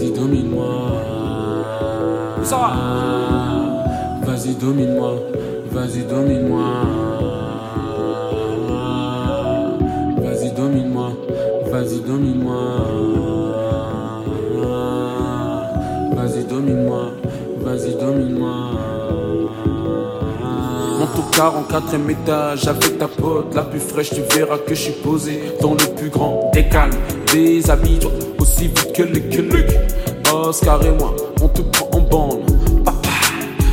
Vas-y, domine-moi. Ça va Vas-y, domine-moi. Vas-y, domine-moi. Vas-y, domine-moi. Vas-y, domine-moi. Vas-y, domine-moi. Vas-y, domine-moi. Monte au 44 étage avec ta pote la plus fraîche, tu verras que je suis posé dans le plus grand décal. Déshabille-toi aussi vite que les Keluc. Oscar et moi, on te prend en bande. Papa,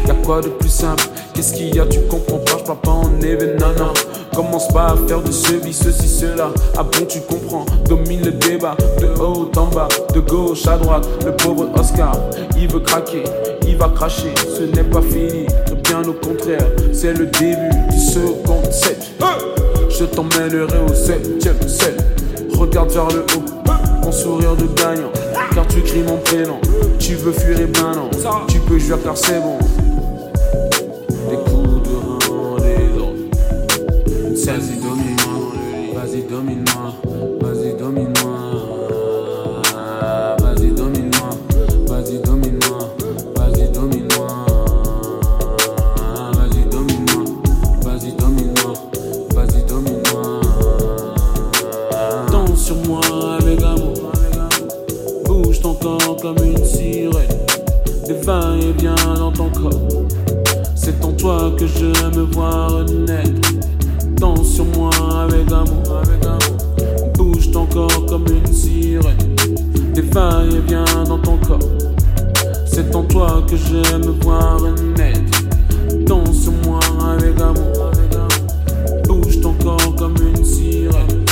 y'a quoi de plus simple? Qu'est-ce qu'il y a, tu comprends pas, je pas en événement. Commence pas à faire de ceci, ceci, cela. Ah bon, tu comprends, domine le débat. De haut en bas, de gauche à droite. Le pauvre Oscar, il veut craquer, il va cracher. Ce n'est pas fini, bien au contraire, c'est le début du second set. Je t'emmènerai au septième set. Regarde vers le haut, mon sourire de gagnant. Car tu cries mon prénom, tu veux fuir et ben non. Tu peux jouer car c'est bon. Des coups de rein, des ordres. Vas-y, domine-moi, vas-y, domine-moi, vas-y, domine-moi. Vas-y, domine-moi, vas-y, domine-moi, vas-y, domine-moi. Vas-y, domine-moi, vas-y, domine-moi, vas-y, domine-moi. Danse sur moi comme une sirène. Des va-et-vient dans ton corps. C'est en toi que je me voir naître. Danse sur moi avec amour, avec amour. Bouge ton corps comme une sirène. Des va-et-vient dans ton corps. C'est en toi que je me voir naître. Danse sur moi avec amour, avec amour. Bouge ton corps comme une sirène.